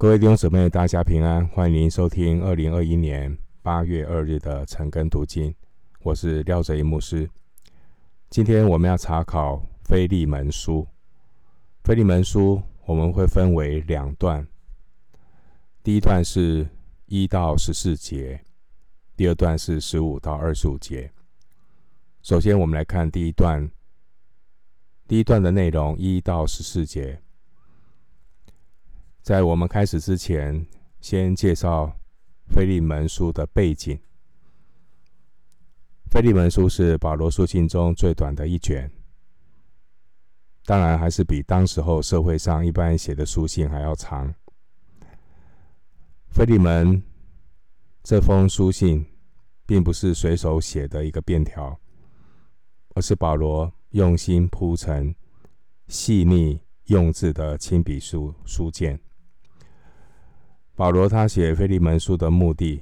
各位弟兄姊妹，大家平安，欢迎您收听二零二一年八月二日的晨更读经。我是廖哲一牧师。今天我们要查考腓利门书。腓利门书我们会分为两段，第一段是一到十四节，第二段是十五到二十五节。首先，我们来看第一段。第一段的内容一到十四节。在我们开始之前，先介绍腓利门书的背景。腓利门书是保罗书信中最短的一卷，当然还是比当时候社会上一般写的书信还要长。腓利门这封书信并不是随手写的一个便条，而是保罗用心铺陈、细腻用字的亲笔书书简。保罗他写腓利门书的目的，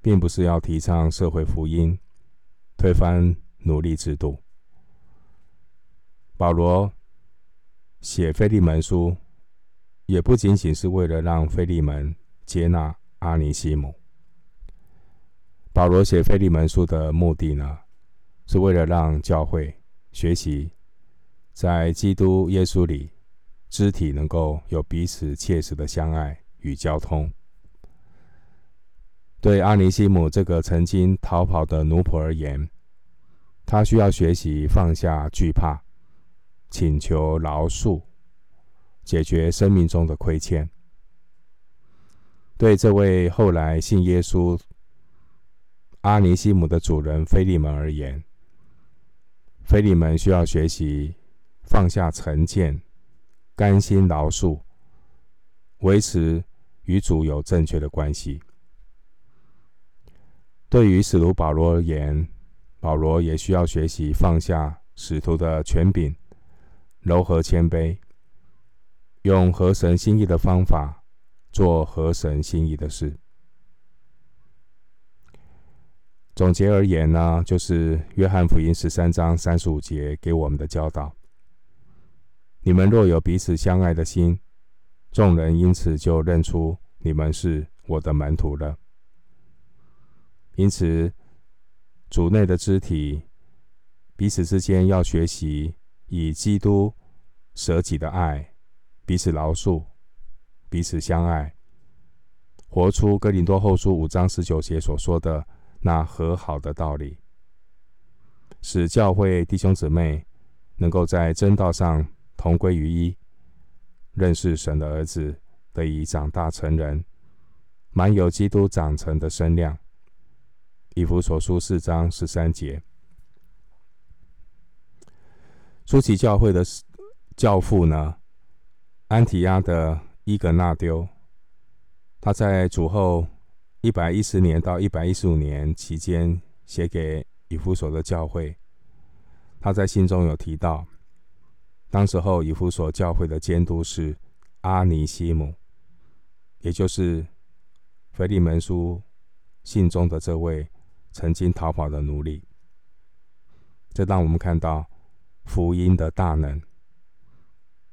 并不是要提倡社会福音、推翻奴隶制度。保罗写腓利门书，也不仅仅是为了让腓利门接纳阿尼西姆。保罗写腓利门书的目的呢，是为了让教会学习在基督耶稣里，肢体能够有彼此切实的相爱。与交通，对阿尼西姆这个曾经逃跑的奴仆而言，他需要学习放下惧怕，请求饶恕，解决生命中的亏欠。对这位后来信耶稣阿尼西姆的主人腓利门而言，腓利门需要学习放下成见，甘心饶恕，维持。与主有正确的关系。对于使徒保罗而言，保罗也需要学习放下使徒的权柄，柔和谦卑，用合神心意的方法做合神心意的事。总结而言呢，就是约翰福音十三章三十五节给我们的教导：你们若有彼此相爱的心。众人因此就认出你们是我的门徒了。因此，主内的肢体彼此之间要学习以基督舍己的爱，彼此饶恕，彼此相爱，活出哥林多后书五章十九节所说的那和好的道理，使教会弟兄姊妹能够在真道上同归于一。认识神的儿子，得以长大成人，满有基督长成的身量。以弗所书四章十三节。初期教会的教父呢，安提阿的伊格纳丢，他在主后一百一十年到一百一十五年期间写给以弗所的教会，他在信中有提到。当时候，以弗所教会的监督是阿尼西姆，也就是腓利门书信中的这位曾经逃跑的奴隶。这让我们看到福音的大能，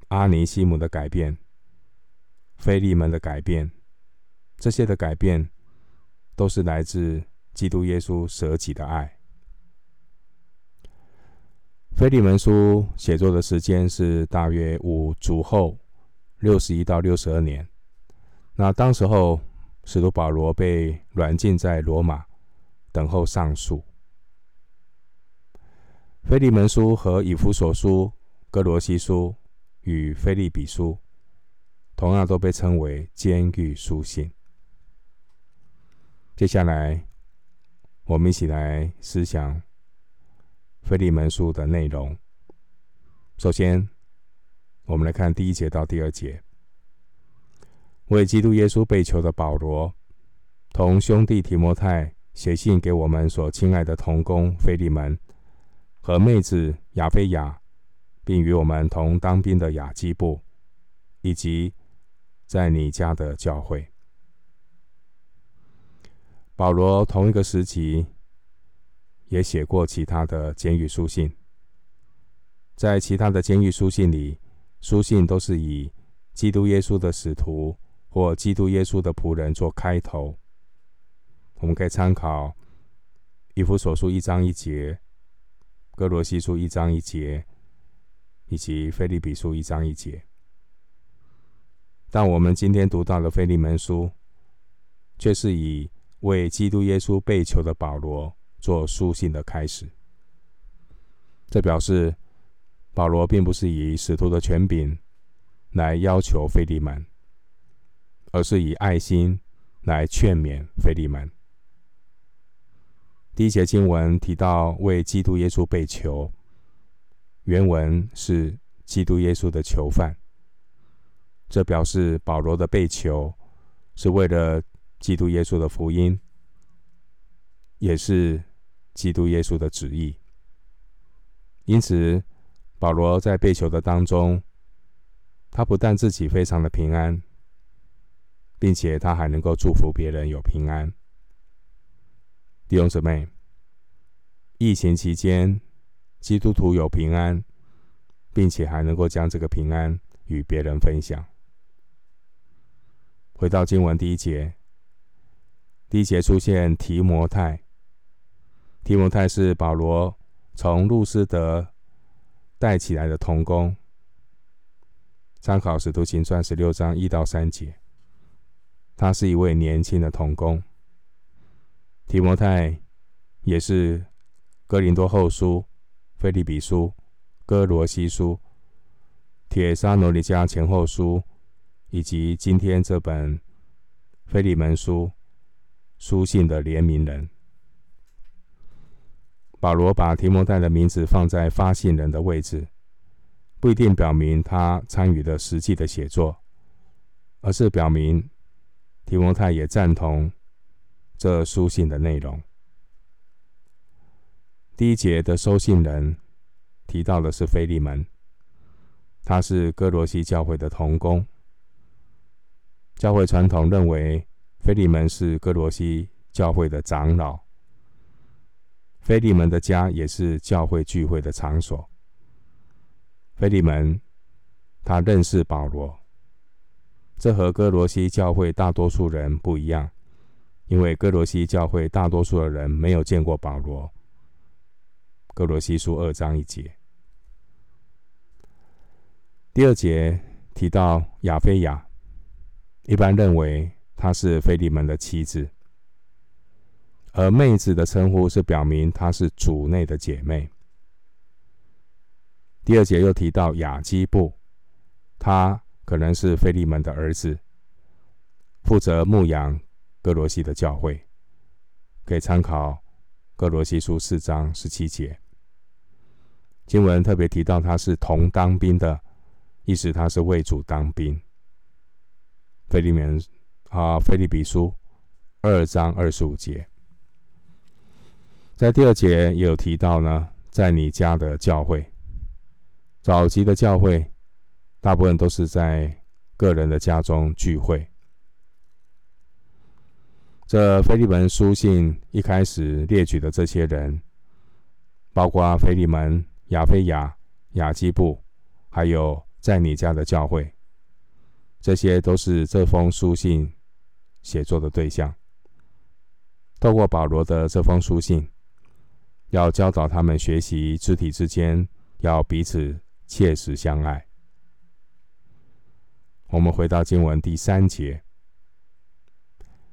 阿尼西姆的改变，腓利门的改变，这些的改变都是来自基督耶稣舍己的爱。腓利门书写作的时间是大约五主后六十一到六十二年。那当时候，使徒保罗被软禁在罗马，等候上诉。腓利门书和以弗所书、歌罗西书与腓利比书，同样都被称为监狱书信。接下来，我们一起来思想。腓利门书的内容，首先，我们来看第一节到第二节。为基督耶稣被囚的保罗，同兄弟提摩太写信给我们所亲爱的同工腓利门和妹子亚非雅，并与我们同当兵的雅基布，以及在你家的教会。保罗同一个时期。也写过其他的监狱书信，在其他的监狱书信里，书信都是以基督耶稣的使徒或基督耶稣的仆人做开头。我们可以参考以弗所书一章一节、哥罗西书一章一节，以及腓利比书一章一节。但我们今天读到的腓利门书，却是以为基督耶稣被囚的保罗做书信的开始。这表示保罗并不是以使徒的权柄来要求腓利门，而是以爱心来劝勉腓利门。第一节经文提到为基督耶稣被囚，原文是基督耶稣的囚犯。这表示保罗的被囚是为了基督耶稣的福音，也是基督耶稣的旨意。因此，保罗在被囚的当中，他不但自己非常的平安，并且他还能够祝福别人有平安。弟兄姊妹，疫情期间，基督徒有平安，并且还能够将这个平安与别人分享。回到经文第一节，第一节出现提摩太。提摩太是保罗从路斯德带起来的童工。参考使徒行传十六章一到三节，他是一位年轻的童工。提摩太也是哥林多后书、腓立比书、哥罗西书、铁沙罗尼迦前后书。以及今天这本腓利门书书信的联名人，保罗把提摩太的名字放在发信人的位置，不一定表明他参与的实际的写作，而是表明提摩太也赞同这书信的内容。第一节的收信人提到的是腓利门，他是哥罗西教会的同工。教会传统认为，腓利门是哥罗西教会的长老。腓利门的家也是教会聚会的场所。腓利门他认识保罗，这和哥罗西教会大多数人不一样，因为哥罗西教会大多数的人没有见过保罗。哥罗西书二章一节，第二节提到亚非雅。一般认为她是腓利门的妻子，而妹子的称呼是表明她是主内的姐妹。第二节又提到雅基布，他可能是腓利门的儿子，负责牧养歌罗西的教会，可以参考歌罗西书四章十七节。经文特别提到他是同当兵的，意思他是为主当兵。腓利门啊，腓利比书二章二十五节，在第二节也有提到呢，在你家的教会，早期的教会，大部分都是在个人的家中聚会。这腓利门书信一开始列举的这些人，包括腓利门、亚非雅、亚基布，还有在你家的教会。这些都是这封书信写作的对象。透过保罗的这封书信，要教导他们学习肢体之间要彼此切实相爱。我们回到经文第三节：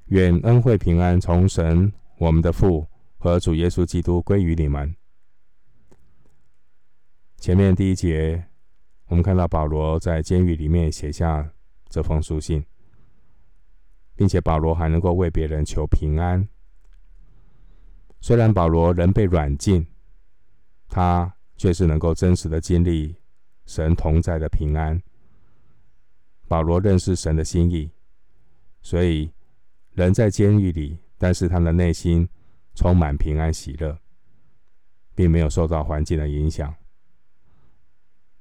愿恩惠平安从神我们的父和主耶稣基督归于你们。前面第一节，我们看到保罗在监狱里面写下。这封书信，并且保罗还能够为别人求平安。虽然保罗仍被软禁，他却是能够真实的经历神同在的平安。保罗认识神的心意，所以人在监狱里，但是他的内心充满平安喜乐，并没有受到环境的影响。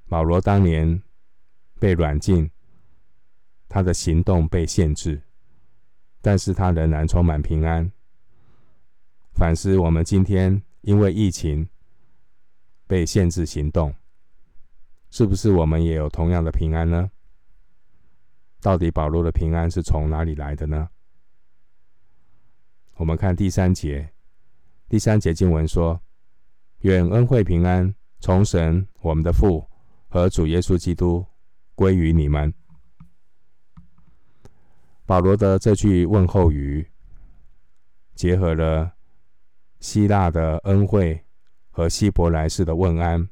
保罗当年被软禁。他的行动被限制，但是他仍然充满平安。反思我们今天因为疫情被限制行动，是不是我们也有同样的平安呢？到底保罗的平安是从哪里来的呢？我们看第三节，第三节经文说：“愿恩惠平安从神我们的父和主耶稣基督归于你们。”保罗的这句问候语，结合了希腊的恩惠和希伯来式的问安。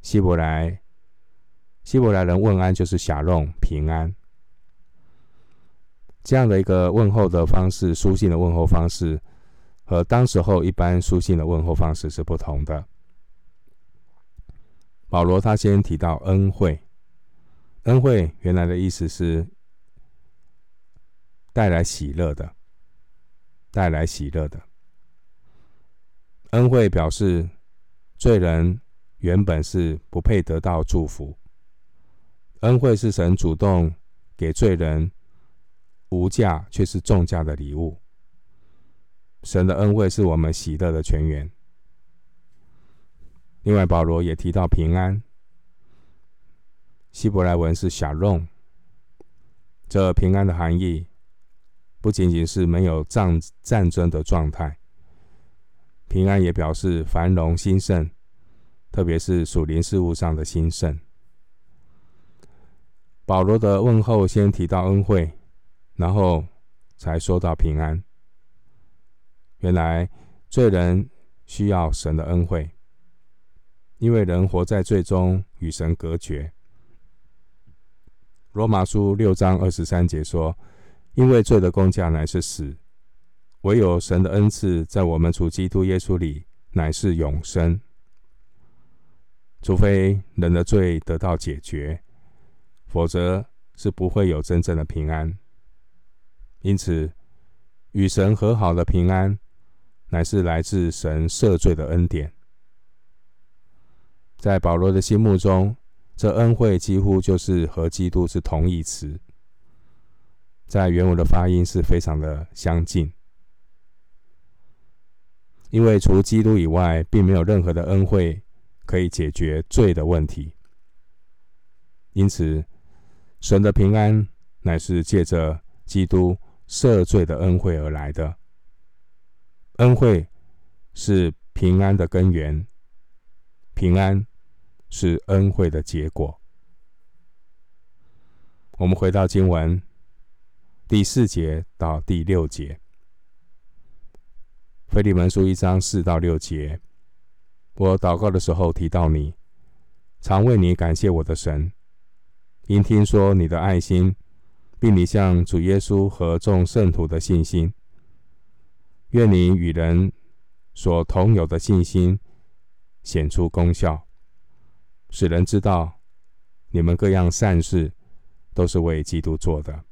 希伯来希伯来人问安就是夏隆平安。这样的一个问候的方式，书信的问候方式，和当时候一般书信的问候方式是不同的。保罗他先提到恩惠，恩惠原来的意思是带来喜乐的，带来喜乐的。恩惠表示罪人原本是不配得到祝福，恩惠是神主动给罪人。无价却是重价的礼物。神的恩惠是我们喜乐的泉源。另外，保罗也提到平安，希伯来文是 shalom。这平安的含义不仅仅是没有战战争的状态，平安也表示繁荣兴盛，特别是属灵事务上的兴盛。保罗的问候先提到恩惠。然后才说到平安。原来罪人需要神的恩惠，因为人活在罪中，与神隔绝。罗马书六章二十三节说：“因为罪的工价乃是死，唯有神的恩赐在我们主基督耶稣里乃是永生。”除非人的罪得到解决，否则是不会有真正的平安。因此，与神和好的平安，乃是来自神赦罪的恩典。在保罗的心目中，这恩惠几乎就是和基督是同义词，在原文的发音是非常的相近。因为除基督以外，并没有任何的恩惠可以解决罪的问题。因此，神的平安乃是借着基督。赦罪的恩惠而来的恩惠是平安的根源，平安是恩惠的结果。我们回到经文第四节到第六节，腓利门书一章四到六节，我祷告的时候提到你，常为你感谢我的神，因听说你的爱心。并你向主耶稣和众圣徒的信心，愿你与人所同有的信心显出功效，使人知道你们各样善事都是为基督做的。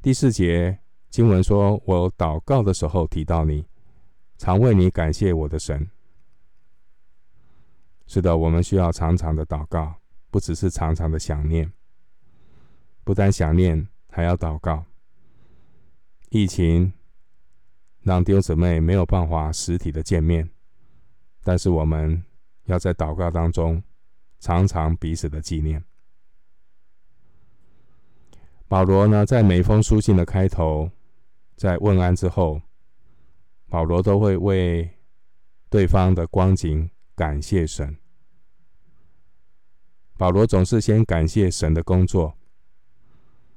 第四节经文说：“我祷告的时候提到你，常为你感谢我的神。”是的，我们需要常常的祷告，不只是常常的想念。不但想念，还要祷告。疫情让弟兄姊妹没有办法实体的见面，但是我们要在祷告当中常常彼此的纪念。保罗呢，在每封书信的开头，在问安之后，保罗都会为对方的光景感谢神。保罗总是先感谢神的工作。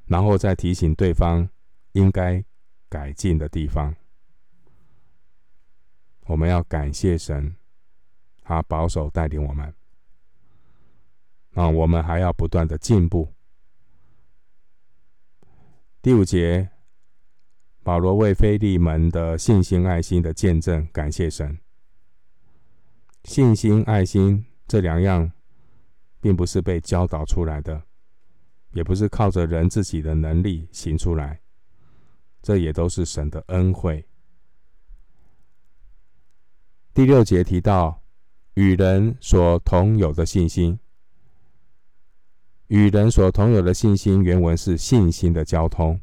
然后再提醒对方应该改进的地方。我们要感谢神，他保守带领我们。啊，我们还要不断的进步。第五节，保罗为腓利门的信心、爱心的见证感谢神。信心、爱心这两样，并不是被教导出来的。也不是靠着人自己的能力行出来，这也都是神的恩惠。第六节提到与人所同有的信心，与人所同有的信心，原文是信心的交通。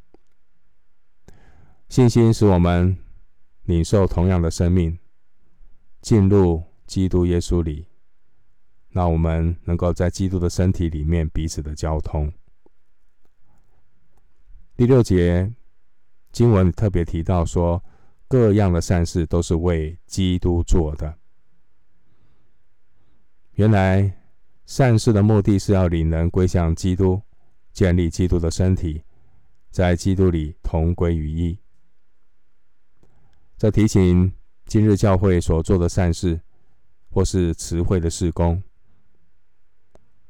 信心使我们领受同样的生命，进入基督耶稣里，让我们能够在基督的身体里面彼此的交通。第六节经文特别提到说，各样的善事都是为基督做的。原来善事的目的是要领人归向基督，建立基督的身体，在基督里同归于一。这提醒今日教会所做的善事，或是慈惠的事工，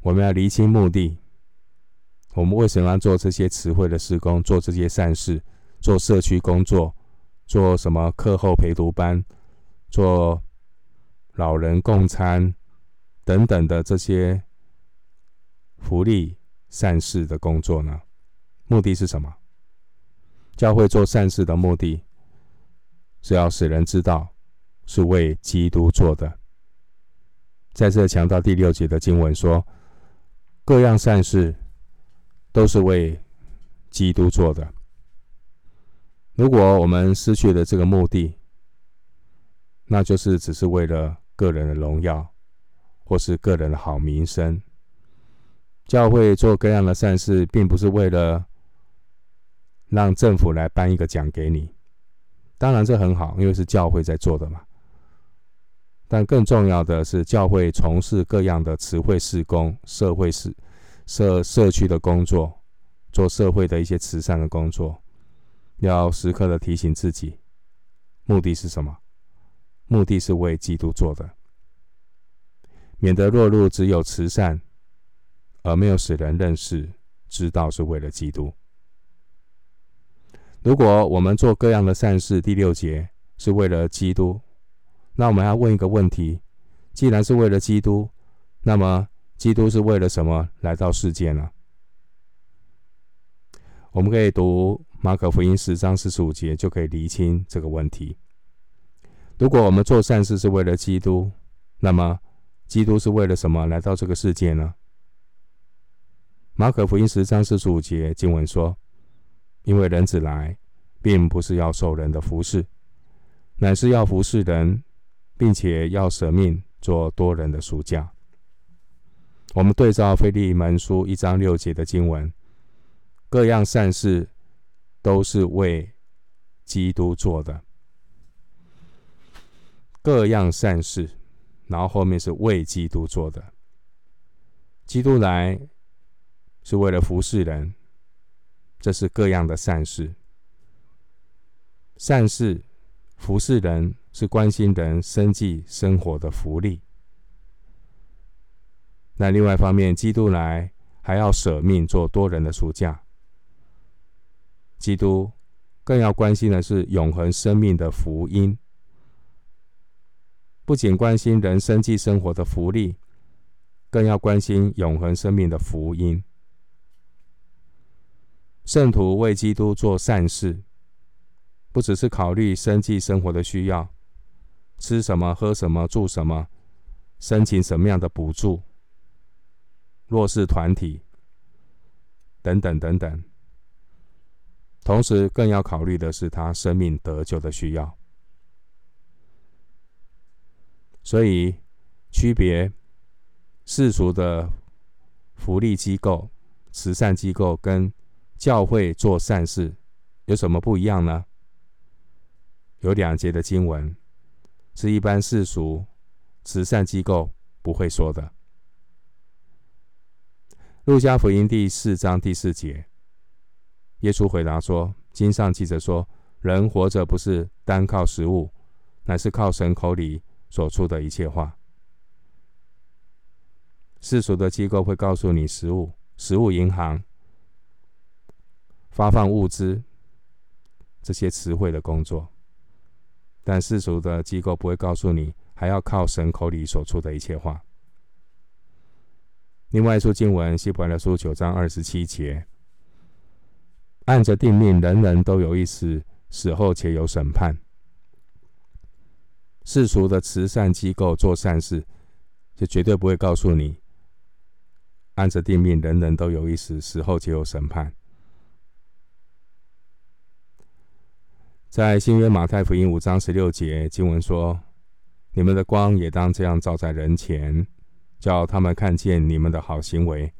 我们要厘清目的。我们为什么要做这些慈惠的事工，做这些善事，做社区工作，做什么课后陪读班，做老人共餐等等的这些福利善事的工作呢？目的是什么？教会做善事的目的，是要使人知道是为基督做的。在这强调第六节的经文说，各样善事。都是为基督做的。如果我们失去了这个目的，那就是只是为了个人的荣耀，或是个人的好名声。教会做各样的善事，并不是为了让政府来颁一个奖给你。当然这很好，因为是教会在做的嘛。但更重要的是，教会从事各样的慈惠事工、社会事。社社区的工作，做社会的一些慈善的工作，要时刻的提醒自己，目的是什么？目的是为基督做的，免得落入只有慈善，而没有使人认识、知道是为了基督。如果我们做各样的善事，第六节是为了基督，那我们要问一个问题：既然是为了基督，那么？基督是为了什么来到世界呢？我们可以读马可福音十章四十五节，就可以厘清这个问题。如果我们做善事是为了基督，那么基督是为了什么来到这个世界呢？马可福音十章四十五节经文说：“因为人子来，并不是要受人的服侍，乃是要服侍人，并且要舍命做多人的赎价。”我们对照腓利门书一章六节的经文，各样善事都是为基督做的。各样善事，然后后面是为基督做的。基督来是为了服侍人，这是各样的善事。善事服侍人是关心人生计生活的福利。那另外一方面，基督来还要舍命做多人的赎价。基督更要关心的是永恒生命的福音，不仅关心人生计生活的福利，更要关心永恒生命的福音。圣徒为基督做善事，不只是考虑生计生活的需要，吃什么、喝什么、住什么，申请什么样的补助。弱势团体等等等等，同时更要考虑的是他生命得救的需要。所以，区别世俗的福利机构、慈善机构跟教会做善事有什么不一样呢？有两节的经文是一般世俗慈善机构不会说的。路加福音第四章第四节，耶稣回答说：“经上记着说，人活着不是单靠食物，乃是靠神口里所出的一切话。”世俗的机构会告诉你食物、食物银行、发放物资这些词汇的工作，但世俗的机构不会告诉你，还要靠神口里所出的一切话。另外一处经文，希伯来书九章二十七节，按着定命，人人都有一死，死后且有审判。世俗的慈善机构做善事，就绝对不会告诉你，按着定命，人人都有一死，死后且有审判。在新约马太福音五章十六节经文说：“你们的光也当这样照在人前。”叫他们看见你们的好行为，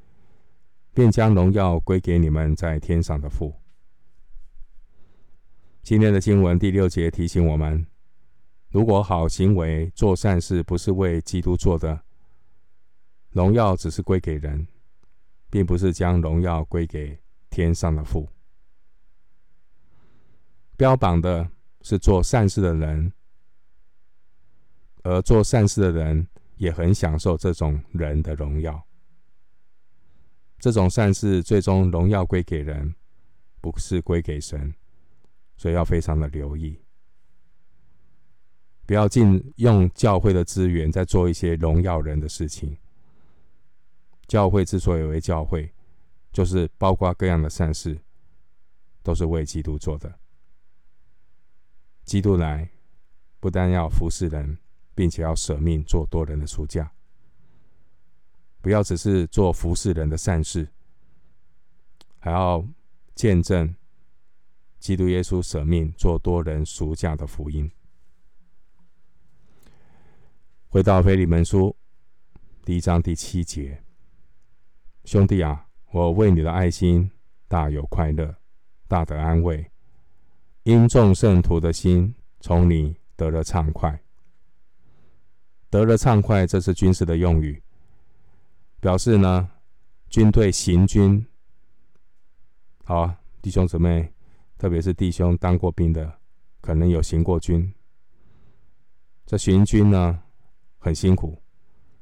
便将荣耀归给你们在天上的父。今天的经文第六节提醒我们：如果好行为、做善事不是为基督做的，荣耀只是归给人，并不是将荣耀归给天上的父。标榜的是做善事的人，而做善事的人也很享受这种人的荣耀。这种善事最终荣耀归给人，不是归给神，所以要非常的留意，不要尽用教会的资源在做一些荣耀人的事情。教会之所以为教会，就是包括各样的善事，都是为基督做的。基督来，不但要服侍人，并且要舍命做多人的赎价。不要只是做服侍人的善事，还要见证基督耶稣舍命做多人赎价的福音。回到腓利门书第一章第七节，兄弟啊，我为你的爱心大有快乐，大得安慰。因众圣徒的心从你得了畅快，得了畅快，这是军事的用语，表示呢，军队行军。好啊，弟兄姊妹，特别是弟兄当过兵的，可能有行过军。这行军呢，很辛苦，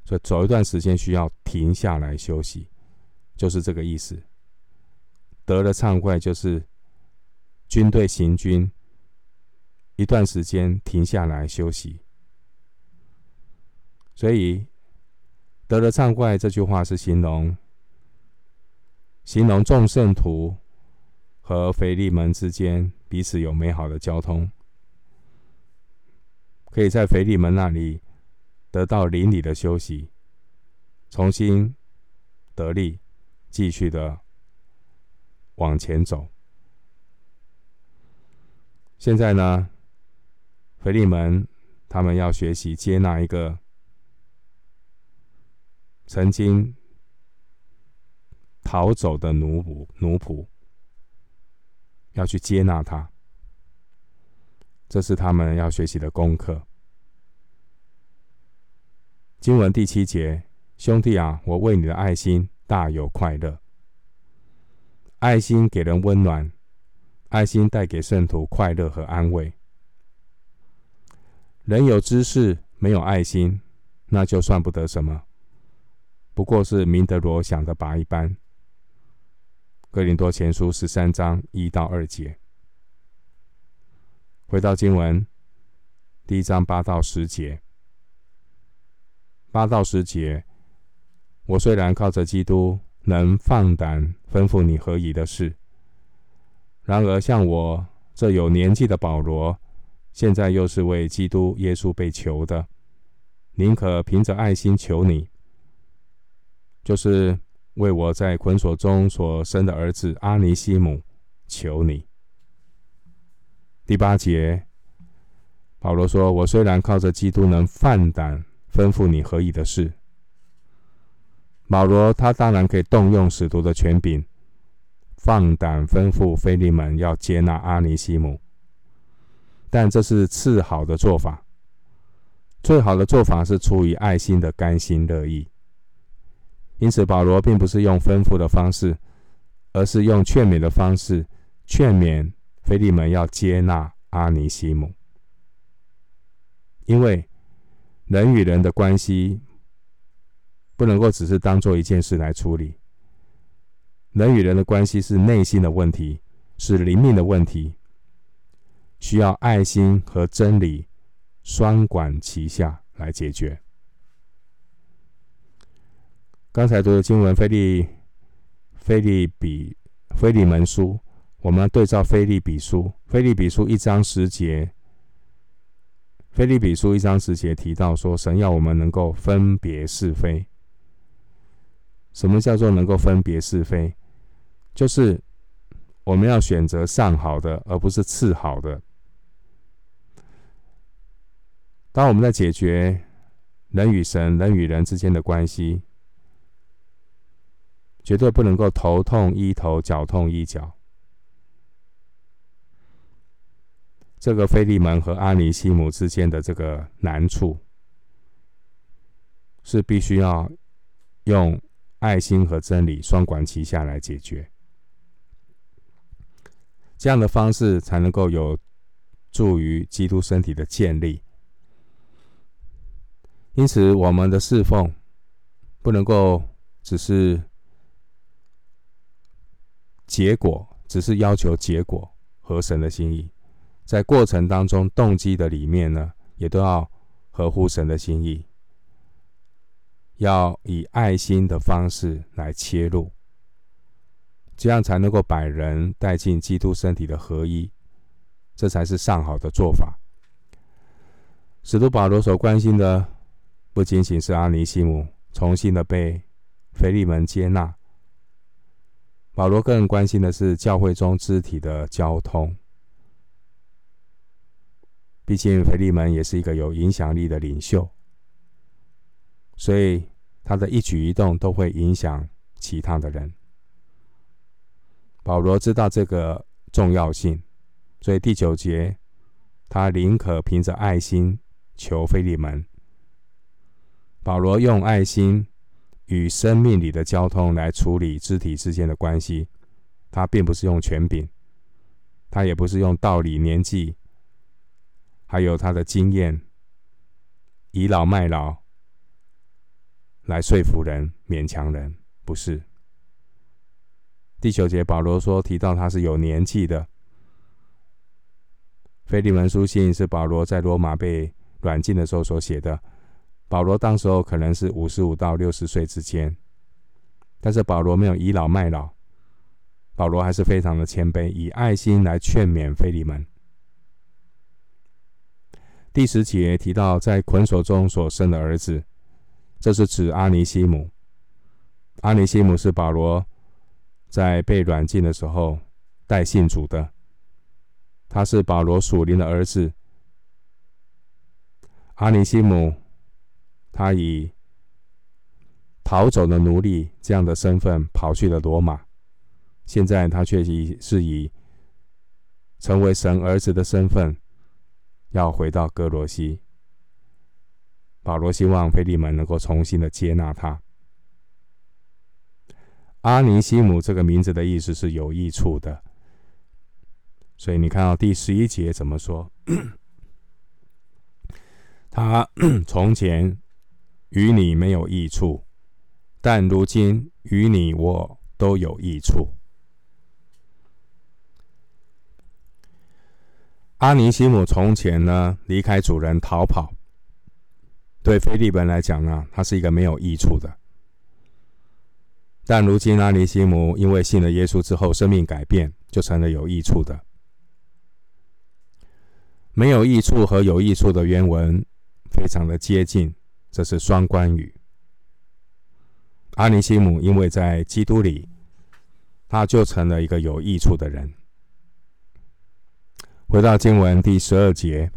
所以走一段时间需要停下来休息，就是这个意思。得了畅快，就是。军队行军一段时间停下来休息，所以得了畅快这句话是形容形容众圣徒和腓利门之间彼此有美好的交通，可以在腓利门那里得到灵里的休息，重新得力，继续的往前走。现在呢，腓利门他们要学习接纳一个曾经逃走的奴仆，奴仆要去接纳他，这是他们要学习的功课。经文第七节，兄弟啊，我为你的爱心大有快乐，爱心给人温暖。爱心带给圣徒快乐和安慰。人有知识，没有爱心，那就算不得什么，不过是明德罗想的拔一般。哥林多前书十三章一到二节。回到经文，第一章八到十节，八到十节，我虽然靠着基督，能放胆吩咐你何宜的事。然而，像我这有年纪的保罗，现在又是为基督耶稣被囚的，宁可凭着爱心求你，就是为我在捆锁中所生的儿子阿尼西姆求你。第八节，保罗说：“我虽然靠着基督能放胆吩咐你何以的事。”保罗他当然可以动用使徒的权柄。放胆吩咐腓利门要接纳阿尼西姆，但这是次好的做法。最好的做法是出于爱心的甘心乐意。因此，保罗并不是用吩咐的方式，而是用劝勉的方式劝勉腓利门要接纳阿尼西姆。因为人与人的关系不能够只是当做一件事来处理。人与人的关系是内心的问题，是灵命的问题，需要爱心和真理双管齐下来解决。刚才读的经文，腓利、腓利比、腓利门书，我们对照腓利比书，腓利比书一章十节，腓利比书一章十节提到说，神要我们能够分别是非。什么叫做能够分别是非？就是我们要选择上好的，而不是次好的。当我们在解决人与神、人与人之间的关系，绝对不能够头痛医头，脚痛医脚。这个腓利门和阿尼西姆之间的这个难处，是必须要用爱心和真理双管齐下来解决。这样的方式才能够有助于基督身体的建立。因此，我们的侍奉不能够只是结果，只是要求结果合神的心意。在过程当中，动机的里面呢，也都要合乎神的心意，要以爱心的方式来切入，这样才能够把人带进基督身体的合一，这才是上好的做法。使徒保罗所关心的，不仅仅是阿尼西姆重新的被腓利门接纳，保罗更关心的是教会中肢体的交通。毕竟，腓利门也是一个有影响力的领袖，所以他的一举一动都会影响其他的人。保罗知道这个重要性，所以第九节，他宁可凭着爱心求腓利门。保罗用爱心与生命里的交通来处理肢体之间的关系，他并不是用权柄，他也不是用道理、年纪。还有他的经验，倚老卖老来说服人、勉强人，不是。第九节保罗说，提到他是有年纪的。腓利门书信是保罗在罗马被软禁的时候所写的。保罗当时候可能是五十五到六十岁之间，但是保罗没有倚老卖老，保罗还是非常的谦卑，以爱心来劝勉腓利门。第十节提到，在捆锁中所生的儿子，这是指阿尼西姆。阿尼西姆是保罗在被软禁的时候带信主的，他是保罗属灵的儿子。阿尼西姆，他以逃走的奴隶这样的身份跑去了罗马，现在他却以是以成为神儿子的身份。要回到歌罗西，保罗希望腓利门能够重新的接纳他。阿尼西姆这个名字的意思是有益处的，所以你看到第十一节怎么说？他 从前与你没有益处，但如今与你我都有益处。阿尼西姆从前呢，离开主人逃跑，对菲利本来讲呢，他是一个没有益处的。但如今阿尼西姆因为信了耶稣之后，生命改变，就成了有益处的。没有益处和有益处的原文非常的接近，这是双关语。阿尼西姆因为在基督里，他就成了一个有益处的人。回到经文第十二节，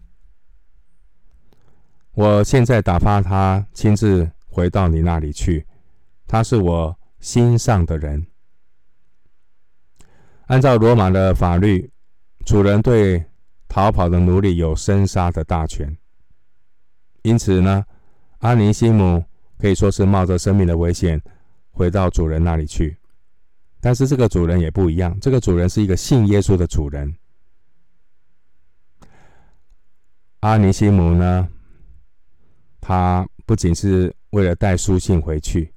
我现在打发他亲自回到你那里去。他是我心上的人。按照罗马的法律，主人对逃跑的奴隶有生杀的大权。因此呢，阿尼西姆可以说是冒着生命的危险回到主人那里去。但是这个主人也不一样，这个主人是一个信耶稣的主人。阿尼西姆呢，他不仅是为了带书信回去，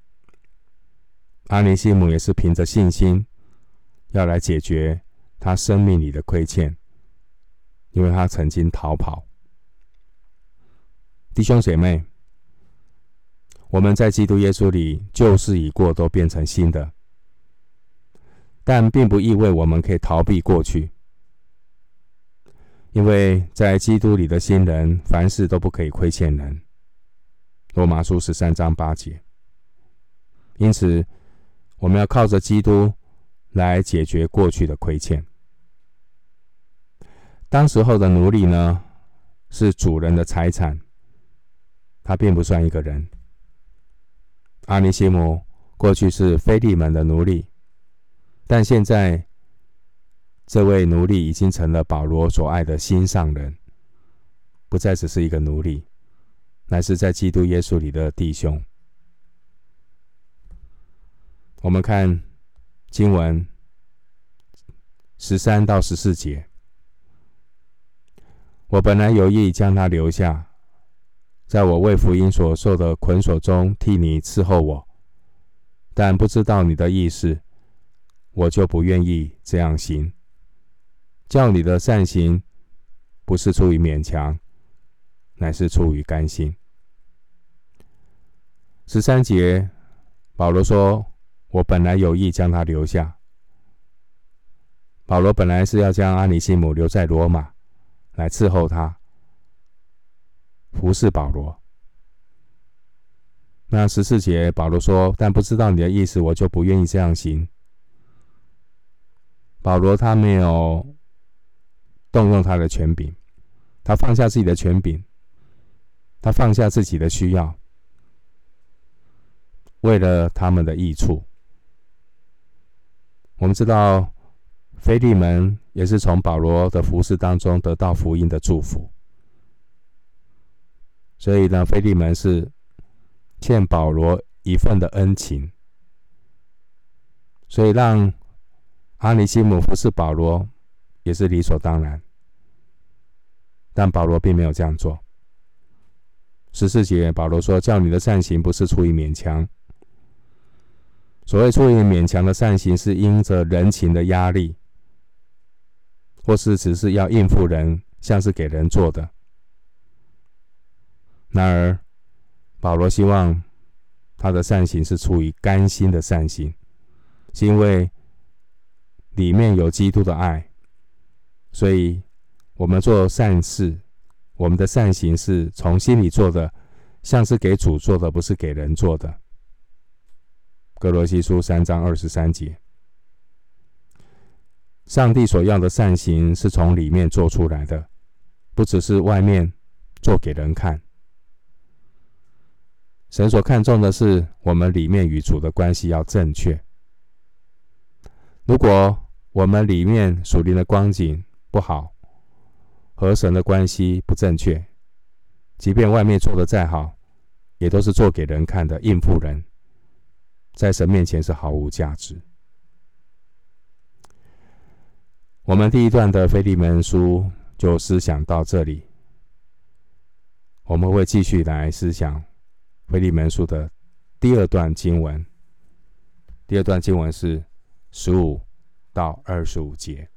阿尼西姆也是凭着信心要来解决他生命里的亏欠，因为他曾经逃跑。弟兄姐妹，我们在基督耶稣里旧事已过，都变成新的，但并不意味我们可以逃避过去。因为在基督里的新人，凡事都不可以亏欠人。罗马书十三章八节。因此，我们要靠着基督来解决过去的亏欠。当时候的奴隶呢，是主人的财产，他并不算一个人。阿尼西姆过去是腓利门的奴隶，但现在这位奴隶已经成了保罗所爱的心上人，不再只是一个奴隶，乃是在基督耶稣里的弟兄。我们看经文十三到十四节。我本来有意将他留下，在我为福音所受的捆锁中替你伺候我，但不知道你的意思，我就不愿意这样行。叫你的善行不是出于勉强，乃是出于甘心。十三节，保罗说：“我本来有意将他留下。”保罗本来是要将阿尼西姆留在罗马。来伺候他，服侍保罗。那十四节，保罗说：“但不知道你的意思，我就不愿意这样行。”保罗他没有动用他的权柄，他放下自己的权柄，他放下自己的需要，为了他们的益处。我们知道。腓利门也是从保罗的服侍当中得到福音的祝福，所以呢，腓利门是欠保罗一份的恩情，所以让阿尼西姆服侍保罗也是理所当然。但保罗并没有这样做。十四节，保罗说：“叫你的善行不是出于勉强。所谓出于勉强的善行，是因着人情的压力。”或是只是要应付人，像是给人做的。然而，保罗希望他的善行是出于甘心的善行，是因为里面有基督的爱，所以我们做善事，我们的善行是从心里做的，像是给主做的，不是给人做的。格罗西书三章二十三节。上帝所要的善行是从里面做出来的，不只是外面做给人看。神所看重的是我们里面与主的关系要正确。如果我们里面属灵的光景不好，和神的关系不正确，即便外面做的再好，也都是做给人看的，应付人，在神面前是毫无价值。我们第一段的腓利门书就思想到这里，我们会继续来思想腓利门书的第二段经文。第二段经文是十五到二十五节。